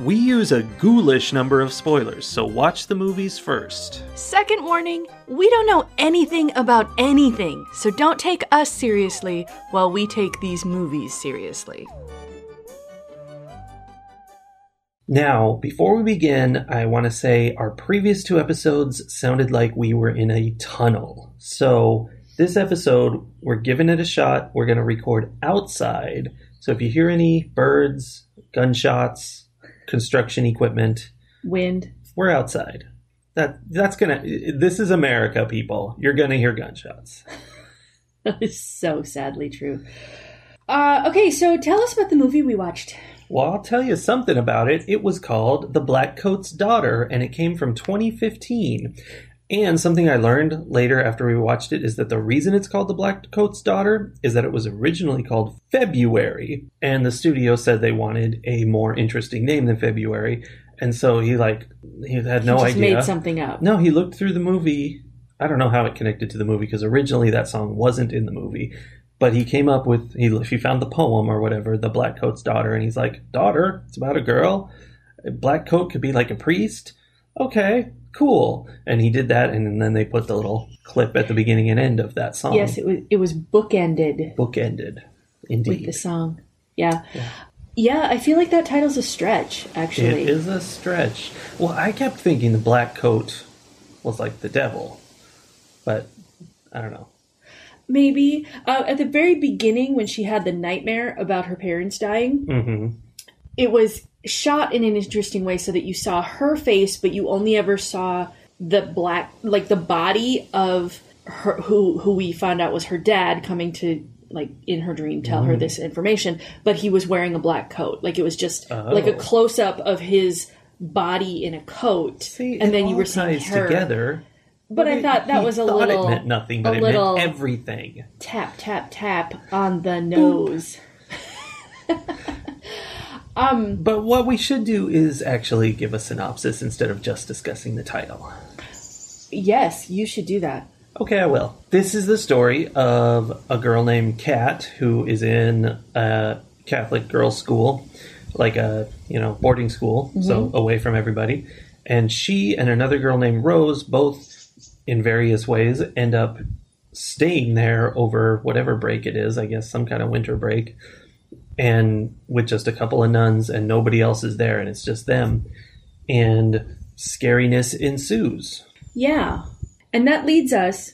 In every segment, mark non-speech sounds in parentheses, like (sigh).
we use a ghoulish number of spoilers, so watch the movies first. Second warning we don't know anything about anything, so don't take us seriously while we take these movies seriously. Now, before we begin, I want to say our previous two episodes sounded like we were in a tunnel. So, this episode, we're giving it a shot. We're going to record outside. So, if you hear any birds, gunshots, construction equipment, Wind. we're outside. That that's gonna. This is America, people. You're gonna hear gunshots. (laughs) That is so sadly true. Uh, okay, so tell us about the movie we watched. Well, I'll tell you something about it. It was called The Blackcoat's Daughter, and it came from 2015. And something I learned later after we watched it is that the reason it's called The Blackcoat's Daughter is that it was originally called February, and the studio said they wanted a more interesting name than February, and so he like he had no idea. he just idea. made something up. No, he looked through the movie. I don't know how it connected to the movie because originally that song wasn't in the movie. But he came up with he he found the poem or whatever, the Blackcoat's daughter, and he's like, "Daughter, it's about a girl. A black coat could be like a priest. Okay, cool." And he did that, and then they put the little clip at the beginning and end of that song. Yes, it was it was bookended book ended. with the song. Yeah. Yeah. yeah. I feel like that title's a stretch, actually. it is a stretch. Well, I kept thinking the black coat was like the devil, but I don't know. Maybe. Uh, at the very beginning, when she had the nightmare about her parents dying, hmm it was shot in an interesting way so that you saw her face, but you only ever saw the black, like the body of her, who who we found out was her dad coming to like in her dream tell Mm-hmm. her this information. But he was wearing a black coat, like it was just like a Oh. close up of his body in a coat, See, and then you were seeing her. together. But I it- thought that was a thought little It meant nothing, but it meant everything. tap tap tap on the nose. (laughs) Um, but what we should do is actually give a synopsis instead of just discussing the title. Yes, you should do that. Okay, I will. This is the story of a girl named Kat who is in a Catholic girls' school, like a you know boarding school, so mm-hmm. away from everybody. And she and another girl named Rose, both in various ways, end up staying there over whatever break it is. I guess some kind of winter break, and with just a couple of nuns and nobody else is there, and it's just them. And scariness ensues. Yeah. And that leads us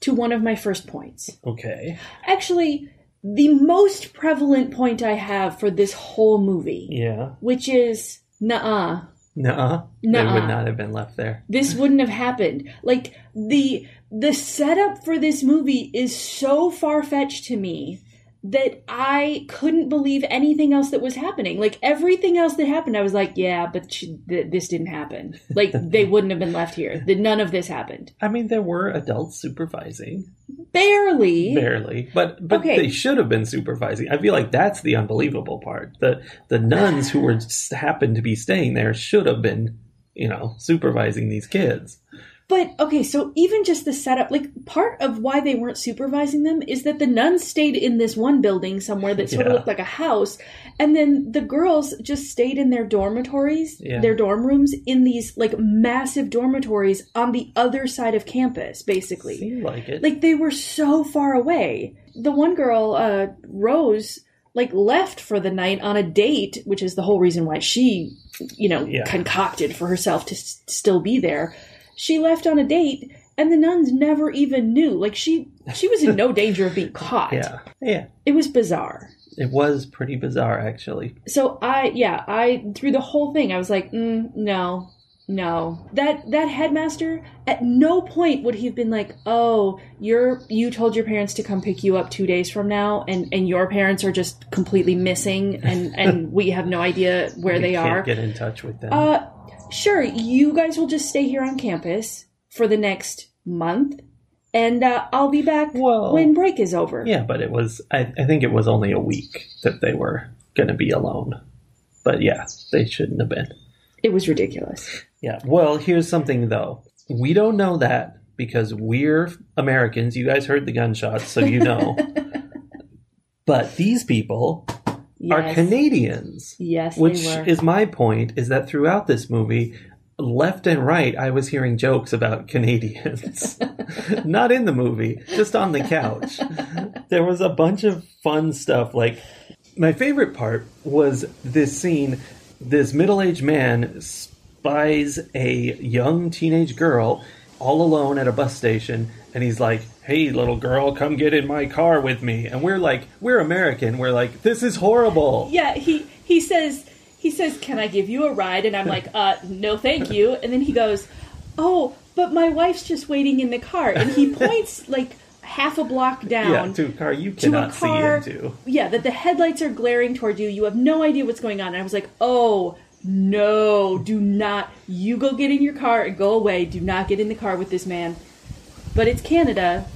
to one of my first points. Okay. Actually, the most prevalent point I have for this whole movie, Yeah. which is nah, Nuh-uh. They Nuh-uh. would not have been left there. this wouldn't have happened. Like the the setup for this movie is so far fetched to me that I couldn't believe anything else that was happening. Like everything else that happened, I was like, yeah, but sh- th- this didn't happen. Like (laughs) they wouldn't have been left here. That none of this happened. I mean, there were adults supervising, Barely. barely, but but Okay. they should have been supervising. I feel like that's the unbelievable part. The the nuns who were happened to be staying there should have been, you know, supervising these kids. But okay, so even just the setup, like part of why they weren't supervising them is that the nuns stayed in this one building somewhere that sort of looked like a house, and then the girls just stayed in their dormitories, Yeah. their dorm rooms, in these like massive dormitories on the other side of campus, basically. Seemed like it. Like they were so far away. The one girl, uh, Rose, like left for the night on a date, which is the whole reason why she, you know, Yeah. concocted for herself to s- still be there. She left on a date, and the nuns never even knew. Like she, she was in no (laughs) danger of being caught. yeah, yeah. It was bizarre. It was pretty bizarre, actually. So I, yeah, I through the whole thing, I was like, mm, no, no. That that headmaster at no point would he have been like, oh, you're you told your parents to come pick you up two days from now, and and your parents are just completely missing, and and (laughs) we have no idea where We they can't are. get in touch with them. Uh, sure, you guys will just stay here on campus for the next month, and uh, I'll be back Well- when break is over. Yeah, but it was. I, I think it was only a week that they were going to be alone. But yeah, they shouldn't have been. It was ridiculous. Yeah. Well, here's something though. We don't know that because we're Americans. You guys heard the gunshots, so you know. (laughs) but these people are Canadians. Yes, Which is my point is that throughout this movie, left and right, I was hearing jokes about Canadians. (laughs) Not in the movie, just on the couch. there was a bunch of fun stuff. Like, my favorite part was this scene this middle aged man spies a young teenage girl all alone at a bus station, and he's like, Hey, little girl, come get in my car with me. And we're like, We're American. We're like, This is horrible. yeah, he he says he says, "Can I give you a ride?" And I'm like, "Uh, no, thank you." And then he goes, "Oh, but my wife's just waiting in the car." And he (laughs) points like half a block down Yeah, to a car you to a cannot car. see into. Yeah, that the headlights are glaring toward you. You have no idea what's going on. And I was like, "Oh." No, do not. You go get in your car and go away. Do not get in the car with this man. But it's Canada.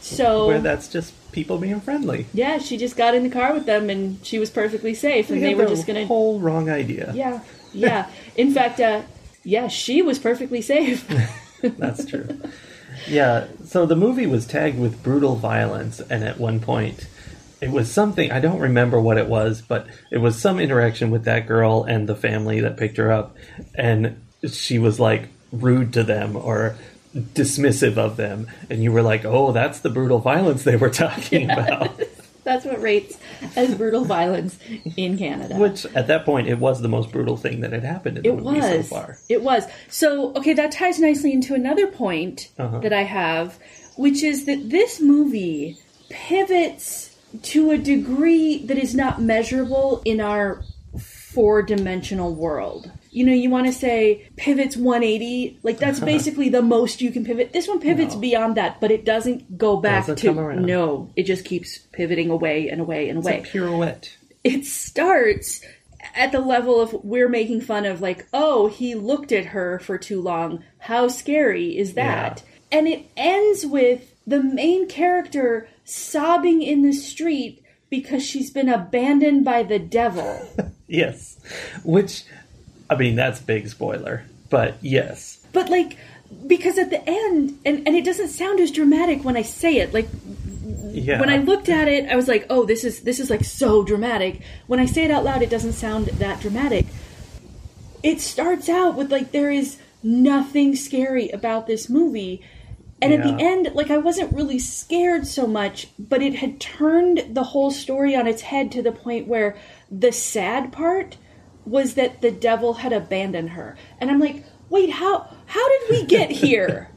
So Where that's just people being friendly. yeah, she just got in the car with them and she was perfectly safe and they had were just going to whole wrong idea. Yeah, yeah. In fact, uh, yeah, she was perfectly safe. (laughs) That's true. yeah, so the movie was tagged with brutal violence, and at one point, it was something I don't remember what it was, but it was some interaction with that girl and the family that picked her up, and she was like rude to them or dismissive of them, and you were like, "Oh, that's the brutal violence they were talking about." (laughs) That's what rates as brutal violence in Canada. Which at that point, it was the most brutal thing that had happened in the it movie was. so far. It was. So, okay, that ties nicely into another point Uh-huh. that I have, which is that this movie pivots to a degree that is not measurable in our four dimensional world. You know, you want to say pivots 180, like that's (laughs) basically the most you can pivot. This one pivots No. beyond that, but it doesn't go back Doesn't to no, it just keeps pivoting away and away and away. It's a pirouette. it starts at the level of we're making fun of like oh he looked at her for too long how scary is that and it ends with the main character sobbing in the street because she's been abandoned by the devil (laughs) Yes. Which, I mean, that's big spoiler, but yes. but like because at the end and, and it doesn't sound as dramatic when i say it like Yeah. when I looked at it, I was like, "Oh, this is this is like so dramatic." When I say it out loud, it doesn't sound that dramatic. It starts out with like there is nothing scary about this movie. And at the end, like I wasn't really scared so much, but it had turned the whole story on its head to the point where the sad part was that the devil had abandoned her. And I'm like, "Wait, how how did we get (laughs) here?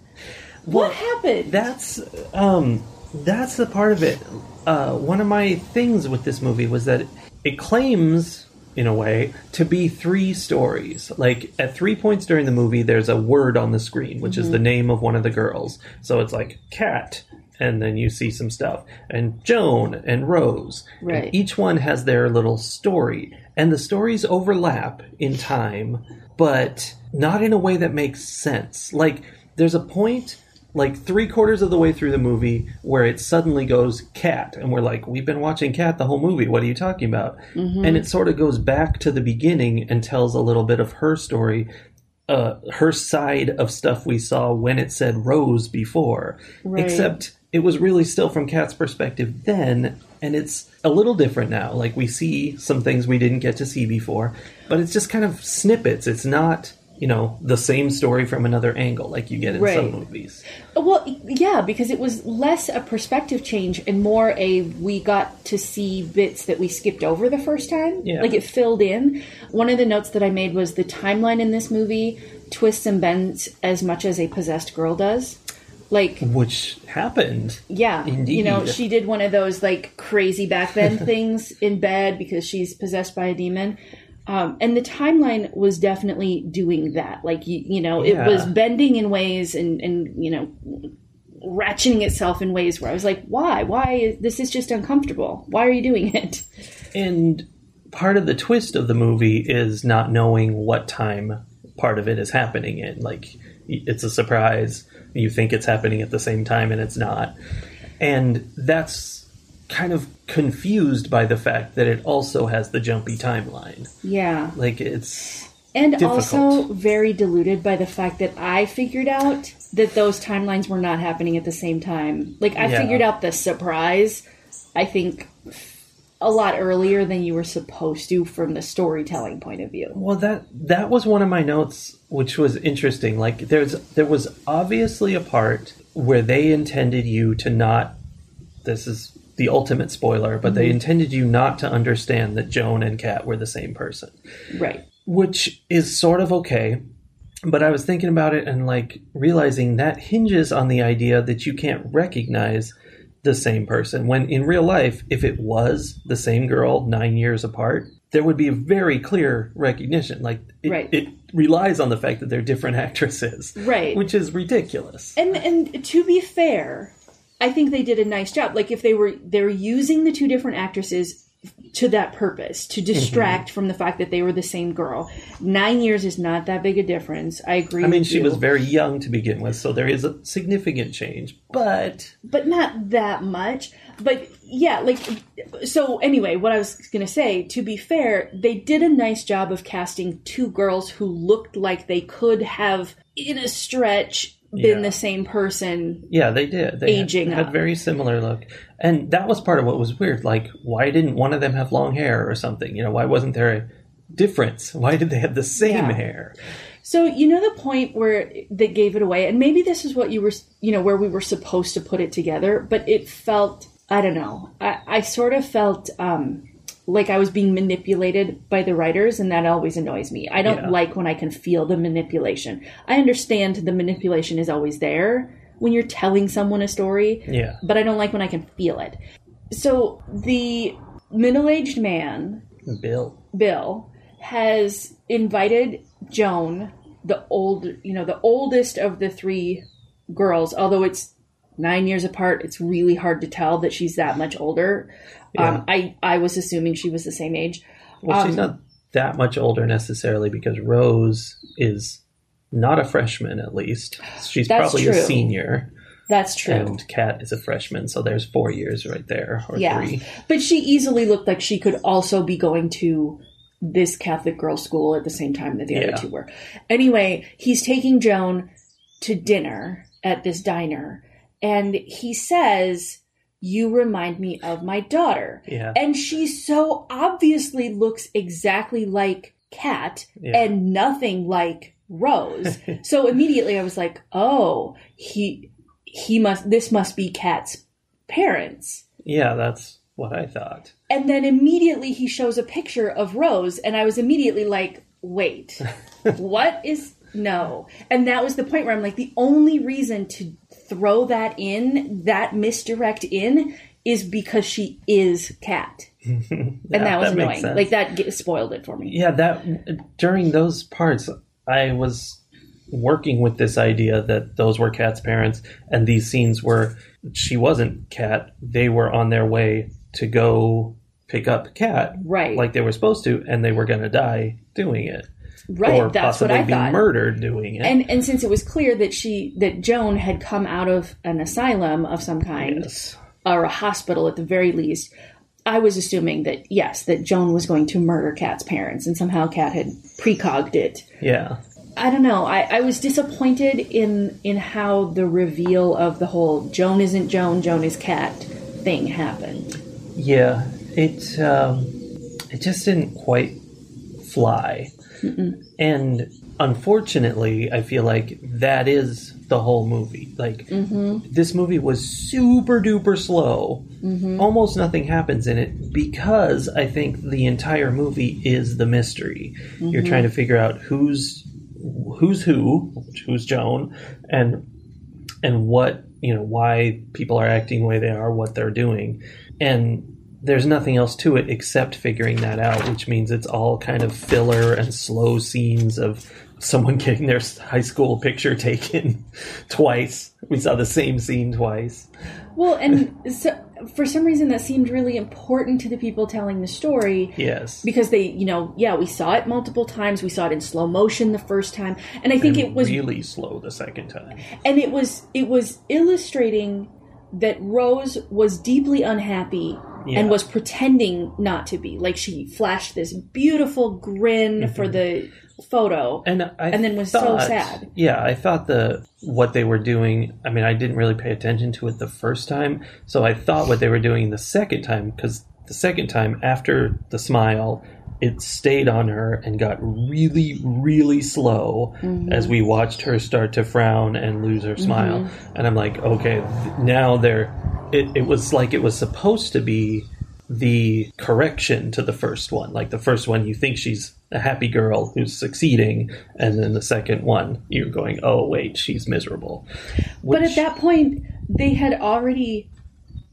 what happened?" That's um that's the part of it. Uh, one of my things with this movie was that it claims, in a way, to be three stories. Like at three points during the movie, there's a word on the screen, which Mm-hmm. is the name of one of the girls. So it's like Kat, and then you see some stuff, and Joan and Rose. And Right. each one has their little story, and the stories overlap in time, but not in a way that makes sense. Like there's a point like three quarters of the way through the movie where it suddenly goes Kat and we're like we've been watching Kat the whole movie what are you talking about and it sort of goes back to the beginning and tells a little bit of her story uh, her side of stuff we saw when it said rose before Right. except it was really still from Kat's perspective then and it's a little different now like we see some things we didn't get to see before but it's just kind of snippets it's not you know the same story from another angle like you get in some movies Well, yeah, because it was less a perspective change and more a we got to see bits that we skipped over the first time. Yeah. Like it filled in. One of the notes that I made was the timeline in this movie twists and bends as much as a possessed girl does. Like, which happened yeah, indeed. you know, she did one of those like crazy back then (laughs) things in bed because she's possessed by a demon. Um, and the timeline was definitely doing that. Like, you, you know, it was bending in ways and, and, you know, ratcheting itself in ways where I was like, why? Why? Is, this is just uncomfortable. Why are you doing it? and part of the twist of the movie is not knowing what time part of it is happening in. Like it's a surprise. You think it's happening at the same time, and it's not. And that's kind of confused by the fact that it also has the jumpy timeline. Yeah. Like it's And difficult. also very diluted by the fact that I figured out that those timelines were not happening at the same time. Like I Yeah. figured out the surprise, I think a lot earlier than you were supposed to from the storytelling point of view. Well, that that was one of my notes, which was interesting. Like, there's there was obviously a part where they intended you to not. This is the ultimate spoiler, but they mm-hmm. intended you not to understand that Joan and Kat were the same person, Right. which is sort of okay. But I was thinking about it and like realizing that hinges on the idea that you can't recognize the same person when in real life if it was the same girl 9 years apart there would be a very clear recognition like it, Right. it relies on the fact that they're different (laughs) actresses Right. which is ridiculous And and to be fair, I think they did a nice job. Like if they were they're using the two different actresses to that purpose to Mm-hmm. distract from the fact that they were the same girl. Nine years is not that big a difference. I agree. I mean she you. was very young to begin with so there is a significant change but but not that much. But yeah, like so. Anyway, what I was gonna say, to be fair, they did a nice job of casting two girls who looked like they could have, in a stretch, been Yeah. the same person. Yeah, they did. They Aging had, had very similar look, and that was part of what was weird. Like, why didn't one of them have long hair or something? You know, why wasn't there a difference? (laughs) Why did they have the same Yeah. hair? So you know the point where they gave it away, and maybe this is what you were, you know, where we were supposed to put it together, but it felt, I don't know, I, I sort of felt um, like I was being manipulated by the writers, and that always annoys me. I don't Yeah. like when I can feel the manipulation. I understand the manipulation is always there when you're telling someone a story, Yeah, but I don't like when I can feel it. So the middle-aged man Bill. Bill has invited Joan, the old, you know, the oldest of the three girls, although it's nine years apart, it's really hard to tell that she's that much older. Um, I, I was assuming she was the same age. Well, she's Um, not that much older necessarily because Rose is not a freshman. At least she's probably a senior, That's true. and Kat is a freshman. So there's four years right there, or yeah. three. But she easily looked like she could also be going to this Catholic girls' school at the same time that the Yeah. other two were. Anyway, he's taking Joan to dinner at this diner, and he says, You remind me of my daughter. Yeah, And she so obviously looks exactly like Kat Yeah. and nothing like Rose. (laughs) so immediately I was like, "Oh, he he must this must be Kat's parents." yeah, that's what I thought. And then immediately he shows a picture of Rose and I was immediately like, "Wait. (laughs) what is no?" And that was the point where I'm like, the only reason to throw that in, that misdirect in is because she is Kat. (laughs) and that was that annoying. Like that spoiled it for me. yeah that during those parts i was working with this idea that those were Kat's parents and these scenes were she wasn't Kat. they were on their way to go pick up Kat, Right. like they were supposed to and they were going to die doing it Right, or that's what I be thought. murdered doing it And and since it was clear that she that Joan had come out of an asylum of some kind yes or a hospital at the very least, I was assuming that yes, that Joan was going to murder Kat's parents, and somehow Kat had precogged it. yeah I don't know. I, I was disappointed in in how the reveal of the whole Joan isn't Joan, Joan is Kat thing happened. yeah it um it just didn't quite fly and unfortunately i feel like that is the whole movie. Like mm-hmm. this movie was super duper slow. Mm-hmm. Almost nothing happens in it because i think the entire movie is the mystery. You're mm-hmm. trying to figure out who's who's who who's joan and and what you know why people are acting the way they are what they're doing. And there's nothing else to it except figuring that out which means it's all kind of filler and slow scenes of someone (laughs) getting their high school picture taken (laughs) twice we saw the same scene twice Well, and (laughs) so for some reason that seemed really important to the people telling the story Yes. because they, you know, yeah, we saw it multiple times. We saw it in slow motion the first time, and I think And it was really slow the second time. and it was it was illustrating that Rose was deeply unhappy Yeah. and was pretending not to be. Like she flashed this beautiful grin Mm-hmm. for the photo. And I And then was so sad. Yeah, I thought the what they were doing. I mean, I didn't really pay attention to it the first time, so I thought what they were doing the second time because the second time after the smile, it stayed on her and got really, really slow Mm-hmm. as we watched her start to frown and lose her smile. Mm-hmm. And I'm like, okay, th- now they're. It, it was like it was supposed to be the correction to the first one. Like the first one, you think she's a happy girl who's succeeding, and then the second one, you're going, oh wait, she's miserable. but at that point, they had already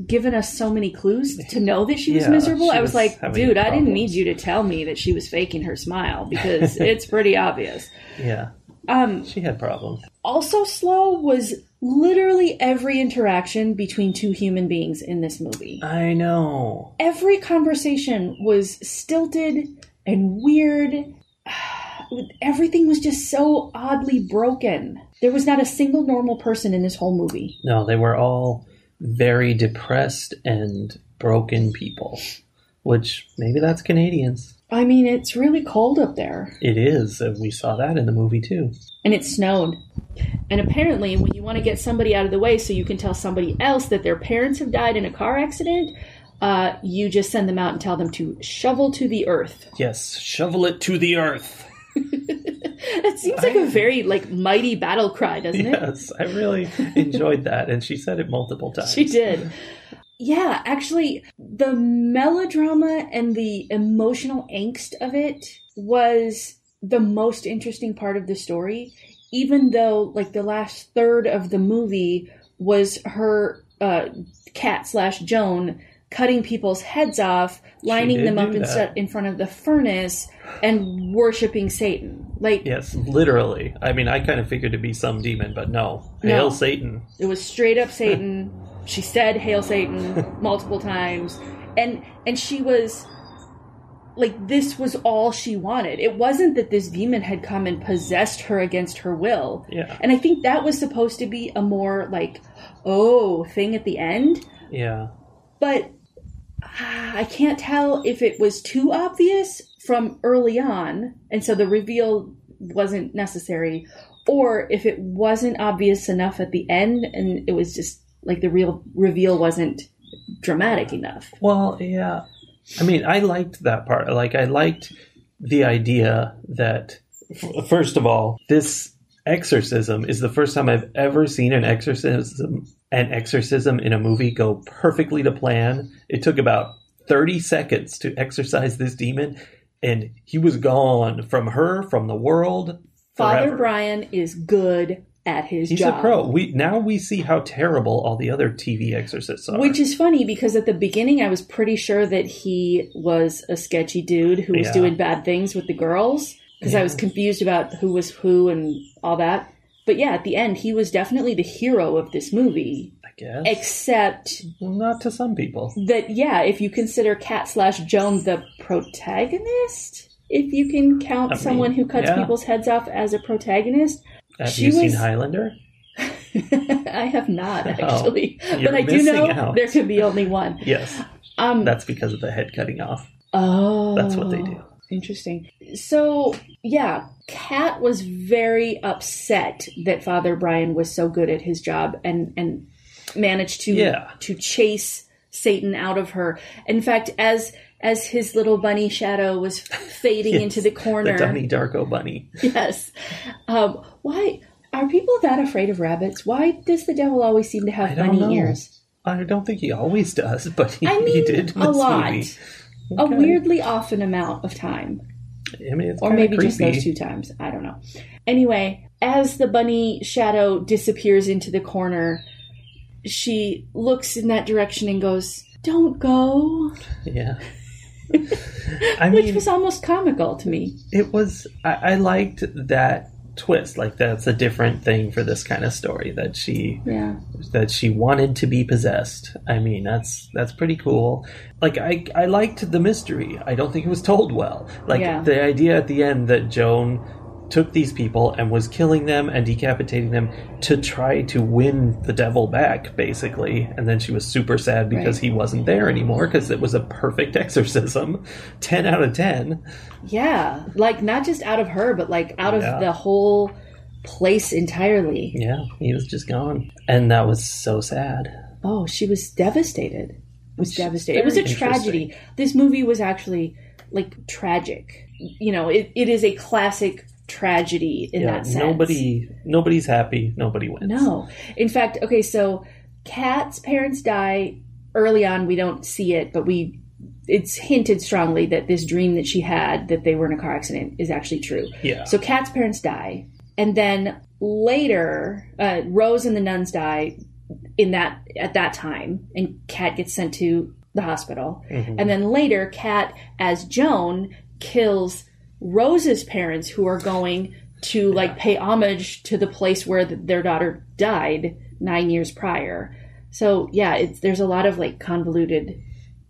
given us so many clues to know that she was Yeah, miserable. she I was, was like, dude, I didn't need you to tell me that she was faking her smile because (laughs) it's pretty obvious. yeah, Um, she had problems. also slow was literally every interaction between two human beings in this movie. I know. Every conversation was stilted and weird. (sighs) Everything was just so oddly broken. There was not a single normal person in this whole movie. No, they were all very depressed and broken people. Which maybe that's Canadians. I mean, it's really cold up there. It is, and we saw that in the movie too. And it snowed. And apparently, when you want to get somebody out of the way so you can tell somebody else that their parents have died in a car accident, uh, you just send them out and tell them to shovel to the earth. Yes, shovel it to the earth. (laughs) That seems like a very like mighty battle cry, doesn't it? Yes, I really enjoyed that, and she said it multiple (laughs) times. She did. Yeah, actually, the melodrama and the emotional angst of it was the most interesting part of the story, even though, like, the last third of the movie was her uh, Kat slash Joan cutting people's heads off, lining them up in, that. in front of the furnace, and worshiping Satan. Like, Yes, literally. I mean, I kind of figured it'd be some demon, but no. No. Hail Satan. It was straight up Satan. she said "Hail Satan" (laughs) multiple times, and and she was like, this was all she wanted. It wasn't that this demon had come and possessed her against her will. Yeah. And I think that was supposed to be a more like, oh, thing at the end. Yeah. But (sighs) I can't tell if it was too obvious from early on, and so the reveal wasn't necessary, or if it wasn't obvious enough at the end, and it was just like the real reveal wasn't dramatic enough. Well, yeah. I mean, I liked that part. Like, I liked the idea that, first of all, this exorcism is the first time I've ever seen an exorcism an exorcism in a movie go perfectly to plan. It took about 30 seconds to exorcise this demon and he was gone from her, from the world. Forever. Father. Brian is good at his He's job. a pro. We now we see how terrible all the other TV exorcists are. Which is funny because at the beginning I was pretty sure that he was a sketchy dude who was Yeah. doing bad things with the girls because I was confused about who was who and all that. But yeah, at the end he was definitely the hero of this movie. I guess Except Well, not to some people. that yeah, if you consider Kat slash Joan the protagonist, if you can count I mean, someone who cuts yeah. people's heads off as a protagonist, Have She you seen was- Highlander? (laughs) I have not (laughs) actually, Oh, but I do know out. there could be only one. Yes, Um, that's because of the head cutting off. Oh, That's what they do. Interesting. So, yeah, Kat was very upset that Father Brian was so good at his job and and managed to Yeah. to chase Satan out of her. In fact, as as his little bunny shadow was fading (laughs) into the corner, The Donnie Darko bunny. (laughs) yes. Um, why are people that afraid of rabbits? Why does the devil always seem to have bunny know. ears? I don't think he always does, but he, I he did in a lot. movie. A weirdly often amount of time. I mean, or maybe just those two times. I don't know. Anyway, as the bunny shadow disappears into the corner, she looks in that direction and goes, "Don't go," Yeah. (laughs) I which was almost comical to me. it was. I, I liked that twist. Like that's a different thing for this kind of story that she Yeah. that she wanted to be possessed. I mean, that's that's pretty cool. Like I I liked the mystery. I don't think it was told well. Like Yeah. the idea at the end that Joan took these people and was killing them and decapitating them to try to win the devil back basically and then she was super sad because Right. he wasn't there anymore because it was a perfect (laughs) exorcism 10 out of 10 Yeah. Like not just out of her, but like out of the whole place entirely. yeah he was just gone and that was so sad Oh, she was devastated. Was She's devastated. It was a tragedy. This movie was actually like tragic. You know, it, it is a classic tragedy in that sense. nobody nobody's happy nobody wins No. In fact, okay, so Kat's parents die early on. We don't see it, but we it's hinted strongly that this dream that she had that they were in a car accident is actually true. yeah So Kat's parents die, and then later, uh, Rose and the nuns die in that at that time, and Kat gets sent to the hospital, Mhm. and then later, Kat as Joan kills Rose's parents, who are going to like pay homage to the place where th- their daughter died nine years prior. So yeah, it's there's a lot of like convoluted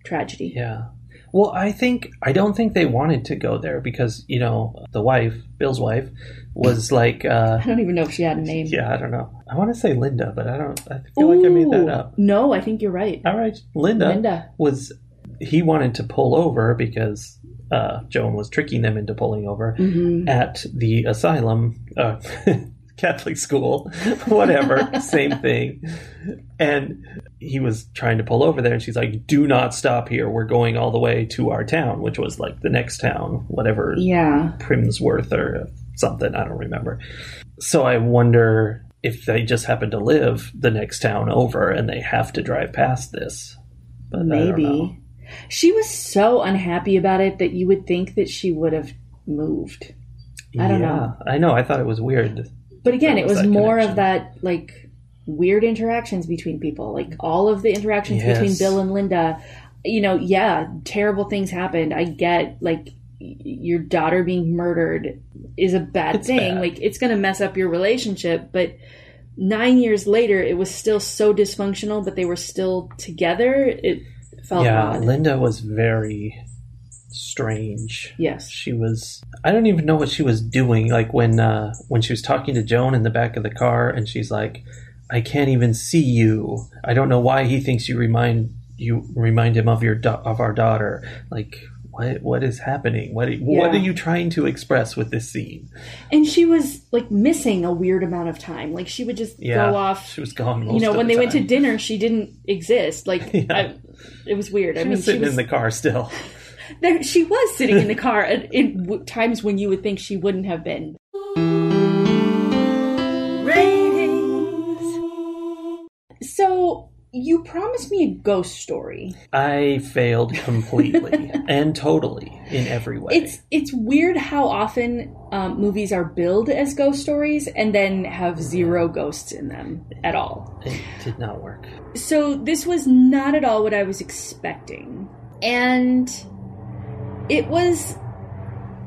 tragedy. Yeah. Well, I think I don't think they wanted to go there because you know the wife, Bill's wife, was (laughs) like, uh, I don't even know if she had a name. yeah, I don't know. I want to say Linda, but I don't. I feel like I made that up. No, I think you're right. All right, Linda, Linda. was. He wanted to pull over because uh, Joan was tricking them into pulling over hmm at the asylum, uh, (laughs) Catholic school, (laughs) whatever, (laughs) same thing. And he was trying to pull over there, and she's like, "Do not stop here. We're going all the way to our town, which was like the next town, whatever Yeah. Primsworth or something. I don't remember." So I wonder if they just happen to live the next town over, and they have to drive past this. But I don't know. Maybe. She was so unhappy about it that you would think that she would have moved. I don't Yeah, know. I know. I thought it was weird. But again, There it was was more connection. of that like weird interactions between people. Like all of the interactions between Bill and Linda, you know, yeah, terrible things happened. I get like your daughter being murdered is a bad It's thing. bad. Like it's going to mess up your relationship, but 9 years later it was still so dysfunctional but they were still together. It felt yeah, odd. Linda was very strange. yes. She was I don't even know what she was doing like when uh when she was talking to Joan in the back of the car and she's like I can't even see you. I don't know why he thinks you remind you remind him of your of our daughter. Like what what is happening? What what Yeah. are you trying to express with this scene? And she was like missing a weird amount of time. Like she would just Yeah, go off. She was gone. You know, when the they went to dinner, she didn't exist. Like (laughs) Yeah. I, it was weird. she I mean, was she sitting was in the car still. (laughs) there. She was sitting in the car at in w- times when you would think she wouldn't have been. You promised me a ghost story. I failed completely (laughs) and totally in every way. It's it's weird how often um, movies are billed as ghost stories and then have zero ghosts in them at all. it did not work. So this was not at all what I was expecting. And it was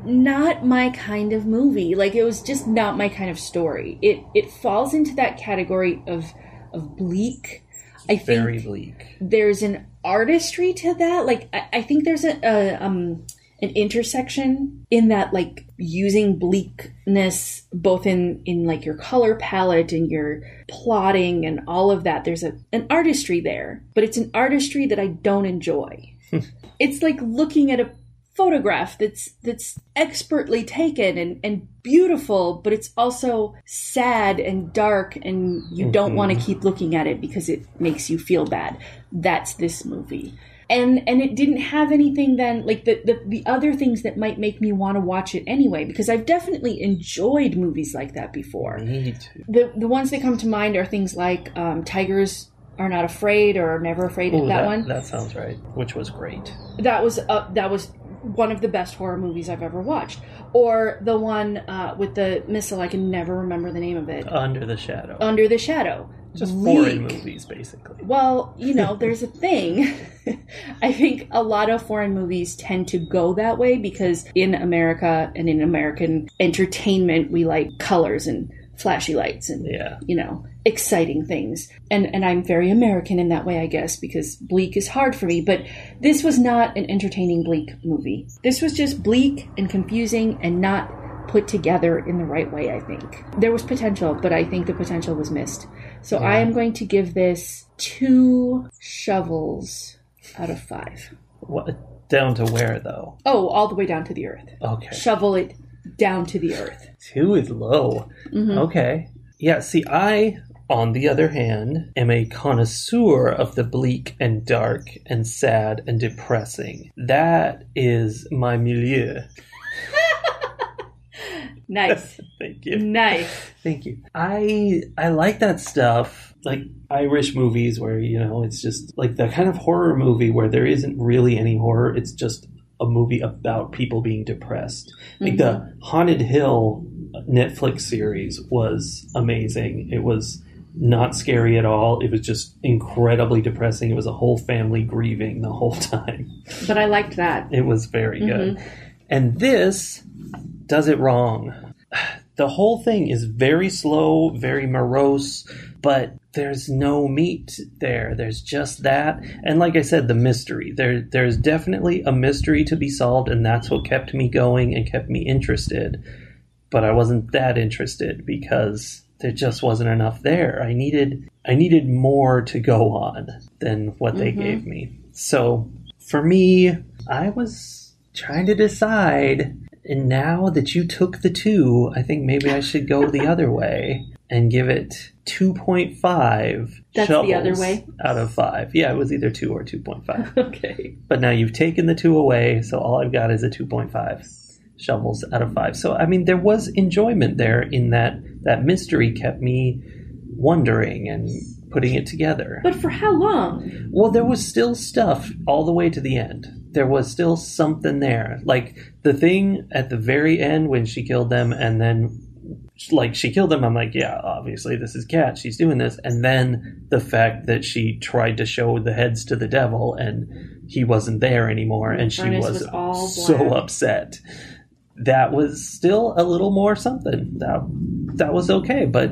not my kind of movie. Like it was just not my kind of story. It it falls into that category of of bleak. I think Very bleak. there's an artistry to that. Like I, I think there's a, a um an intersection in that like using bleakness both in in like your color palette and your plotting and all of that there's a an artistry there but it's an artistry that i don't enjoy (laughs) it's like looking at a photograph that's that's expertly taken and and beautiful but it's also sad and dark and you don't want to keep looking at it because it makes you feel bad that's this movie and and it didn't have anything then like the the, the other things that might make me want to watch it anyway because i've definitely enjoyed movies like that before Me too. the the ones that come to mind are things like um, tigers are not afraid or never afraid Ooh, that, that, one that sounds right. Which was great. that was uh, that was one of the best horror movies I've ever watched. Or the one uh, with the missile, I can never remember the name of it. Under the shadow. Under the Shadow. Just foreign bleak. movies, basically. Well, you know, (laughs) there's a thing. (laughs) I think a lot of foreign movies tend to go that way because in America and in American entertainment, we like colors and flashy lights and Yeah. you know exciting things and and i'm very american in that way i guess because bleak is hard for me but this was not an entertaining bleak movie this was just bleak and confusing and not put together in the right way i think there was potential but i think the potential was missed so i am going to give this two shovels out of five. What, down to where, though? Oh, all the way down to the earth Okay. shovel it down to the earth Two is low. Mm-hmm. Okay. Yeah, see, I, on the other hand, am a connoisseur of the bleak and dark and sad and depressing. That is my milieu. (laughs) nice (laughs) Thank you. nice Thank you. I I like that stuff. Like Irish movies where, you know, it's just like the kind of horror movie where there isn't really any horror. It's just a movie about people being depressed. Like mm-hmm. the Haunted Hill Netflix series was amazing. It was not scary at all. It was just incredibly depressing. It was a whole family grieving the whole (laughs) time. but i liked that It was very good. Mm-hmm. And this does it wrong. (sighs) The whole thing is very slow, very morose, but there's no meat there. There's just that. And like I said, the mystery. There there's definitely a mystery to be solved, and that's what kept me going and kept me interested. But I wasn't that interested because there just wasn't enough there. I needed I needed more to go on than what they mm-hmm. gave me. So for me, I was trying to decide. And now that you took the two, I think maybe I should go the other way and give it 2.5 That's the other way? out of 5. Yeah, it was either 2 or 2.5. (laughs) okay but now you've taken the 2 away, so all I've got is a 2.5 shovels out of 5. So I mean there was enjoyment there in that that mystery kept me wondering and putting it together. but for how long Well, there was still stuff all the way to the end. There was still something there. Like the thing at the very end when she killed them and then like she killed him. I'm like, yeah, obviously this is Kat. She's doing this. And then the fact that she tried to show the heads to the devil and he wasn't there anymore and she was, was so upset. That was still a little more something. That that was okay, but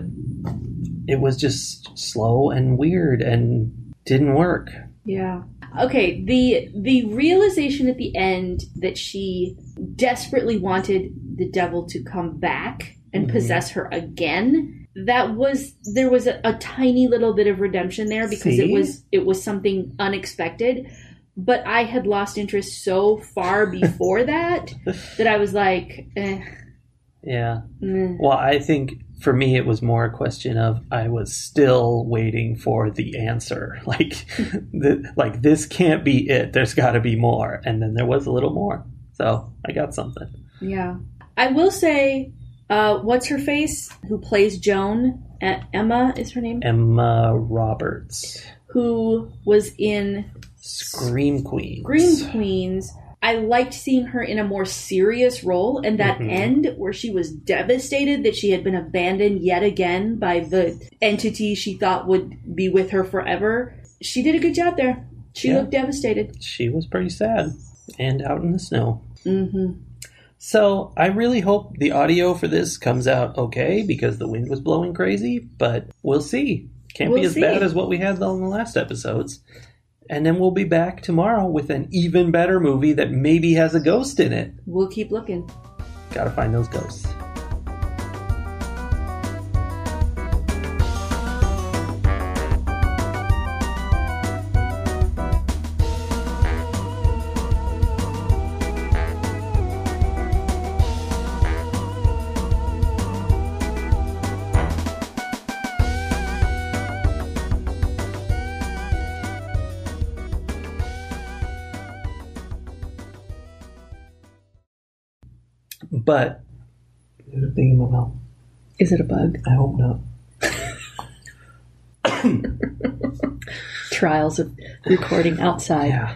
it was just slow and weird and didn't work. Yeah. Okay, the the realization at the end that she desperately wanted the devil to come back and Mhm. possess her again, that was there was a, a tiny little bit of redemption there because it was it was something unexpected. But I had lost interest so far (laughs) before that that I was like, eh, Yeah. meh. Well, I think for me it was more a question of I was still waiting for the answer. (laughs) Like, (laughs) the, like this can't be it. There's got to be more, and then there was a little more. So I got something. Yeah. I will say, uh, what's her face who plays Joan? E- Emma is her name? Emma Roberts, Who was in Scream Queen. Green Queens. I liked seeing her in a more serious role, and that Mhm. end where she was devastated that she had been abandoned yet again by the entity she thought would be with her forever. She did a good job there. She Yeah. looked devastated. She was pretty sad and out in the snow. hmm So I really hope the audio for this comes out okay because the wind was blowing crazy, but we'll see. Can't be We'll as see. bad as what we had on the last episodes. And then we'll be back tomorrow with an even better movie that maybe has a ghost in it. We'll keep looking. Gotta find those ghosts. But there's a thing in my mouth. Is it a bug? I hope not. (coughs) Trials of recording outside. Yeah.